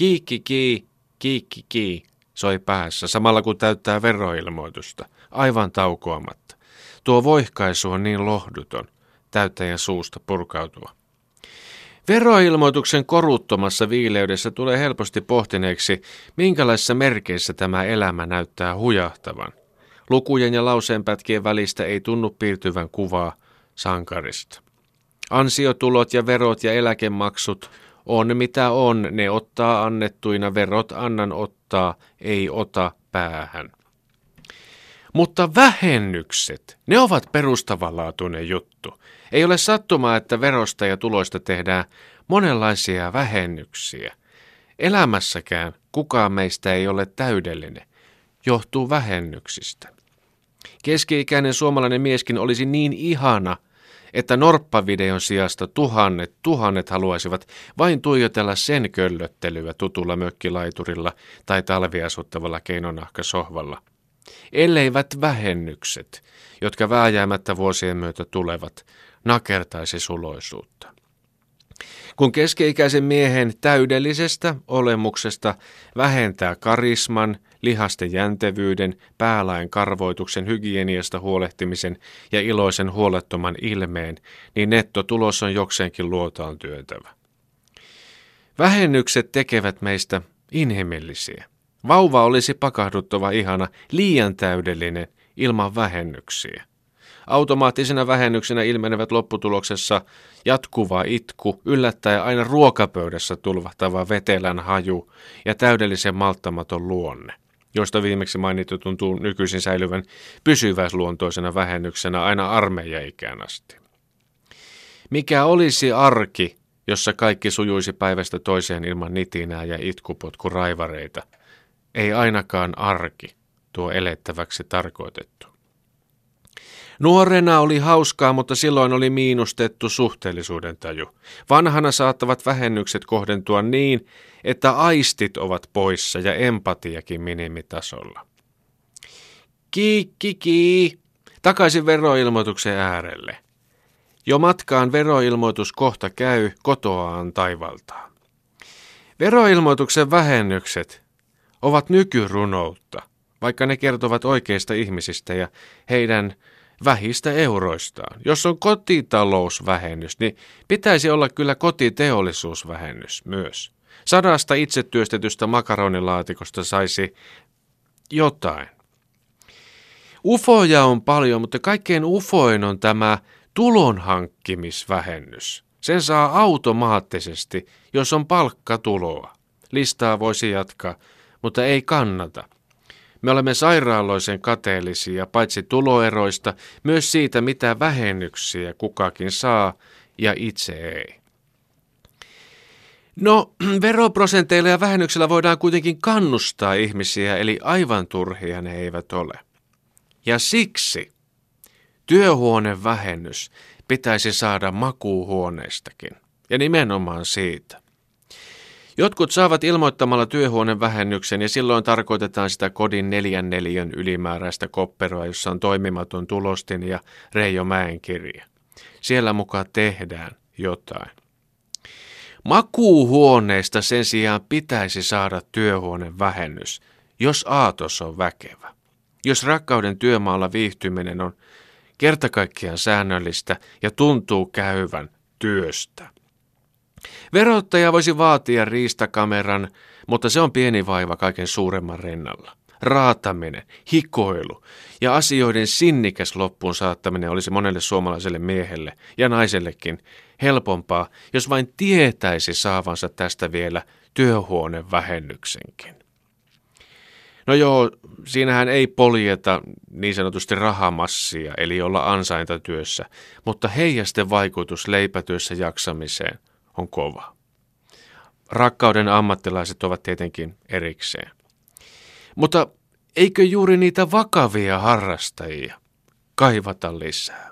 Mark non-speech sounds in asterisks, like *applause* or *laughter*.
Kiikki kii, kiikki kii, soi päässä, samalla kun täyttää veroilmoitusta, aivan taukoamatta. Tuo voihkaisu on niin lohduton, täyttäjän suusta purkautua. Veroilmoituksen koruttomassa viileydessä tulee helposti pohtineeksi, minkälaisissa merkeissä tämä elämä näyttää hujahtavan. Lukujen ja lauseenpätkien välistä ei tunnu piirtyvän kuvaa sankarista. Ansiotulot ja verot ja eläkemaksut on mitä on, ne ottaa annettuina, verot annan ottaa, ei ota päähän. Mutta vähennykset, ne ovat perustavanlaatuinen juttu. Ei ole sattumaa, että verosta ja tuloista tehdään monenlaisia vähennyksiä. Elämässäkään kukaan meistä ei ole täydellinen. Johtuu vähennyksistä. Keski-ikäinen suomalainen mieskin olisi niin ihana, että norppavideon sijasta tuhannet, tuhannet haluaisivat vain tuijotella sen köllöttelyä tutulla mökkilaiturilla tai talviasuttavalla keinonahkasohvalla. Elleivät vähennykset, jotka vääjäämättä vuosien myötä tulevat, nakertaisi suloisuutta. Kun keskeikäisen miehen täydellisestä olemuksesta vähentää karisman, lihasten jäntevyyden, päälain karvoituksen, hygieniasta huolehtimisen ja iloisen huolettoman ilmeen, niin nettotulos on jokseenkin luotaan työntävä. Vähennykset tekevät meistä inhimillisiä. Vauva olisi pakahduttava ihana, liian täydellinen, ilman vähennyksiä. Automaattisena vähennyksenä ilmenevät lopputuloksessa jatkuva itku, yllättäen aina ruokapöydässä tulvahtava vetelän haju ja täydellisen malttamaton luonne, josta viimeksi mainittu tuntuu nykyisin säilyvän pysyväisluontoisena vähennyksenä aina armeijaikään asti. Mikä olisi arki, jossa kaikki sujuisi päivästä toiseen ilman nitinää ja itkupotkuraivareita? Ei ainakaan arki, tuo elettäväksi tarkoitettu. Nuorena oli hauskaa, mutta silloin oli miinustettu suhteellisuuden taju. Vanhana saattavat vähennykset kohdentua niin, että aistit ovat poissa ja empatiakin minimitasolla. Kiikki kii, takaisin veroilmoituksen äärelle. Jo matkaan veroilmoitus kohta käy kotoaan taivaltaa. Veroilmoituksen vähennykset ovat nykyrunoutta, vaikka ne kertovat oikeista ihmisistä ja heidän vähistä euroistaan. Jos on kotitalousvähennys, niin pitäisi olla kyllä kotiteollisuusvähennys myös. Sadasta itsetyöstetystä makaronilaatikosta saisi jotain. Ufoja on paljon, mutta kaikkein ufoin on tämä tulonhankkimisvähennys. Sen saa automaattisesti, jos on palkkatuloa. Listaa voisi jatkaa, mutta ei kannata. Me olemme sairaaloisen kateellisia paitsi tuloeroista, myös siitä, mitä vähennyksiä kukakin saa ja itse ei. No, *clears throat* veroprosenteilla ja vähennyksellä voidaan kuitenkin kannustaa ihmisiä, eli aivan turhia ne eivät ole. Ja siksi työhuonevähennys pitäisi saada makuuhuoneestakin, ja nimenomaan siitä. Jotkut saavat ilmoittamalla työhuoneen vähennyksen ja silloin tarkoitetaan sitä kodin neljän neliön ylimääräistä kopperoa, jossa on toimimaton tulostin ja Reijo Mäen kirja. Siellä mukaan tehdään jotain. Makuuhuoneesta sen sijaan pitäisi saada työhuoneen vähennys, jos aatos on väkevä. Jos rakkauden työmaalla viihtyminen on kertakaikkiaan säännöllistä ja tuntuu käyvän työstä. Verottaja voisi vaatia riistakameran, mutta se on pieni vaiva kaiken suuremman rinnalla. Raataminen, hikoilu ja asioiden sinnikäs loppuun saattaminen olisi monelle suomalaiselle miehelle ja naisellekin helpompaa, jos vain tietäisi saavansa tästä vielä työhuonevähennyksenkin. No joo, siinähän ei poljeta niin sanotusti rahamassia, eli olla ansaintatyössä, mutta heijasten vaikutus leipätyössä jaksamiseen – on kova. Rakkauden ammattilaiset ovat tietenkin erikseen. Mutta eikö juuri niitä vakavia harrastajia kaivata lisää?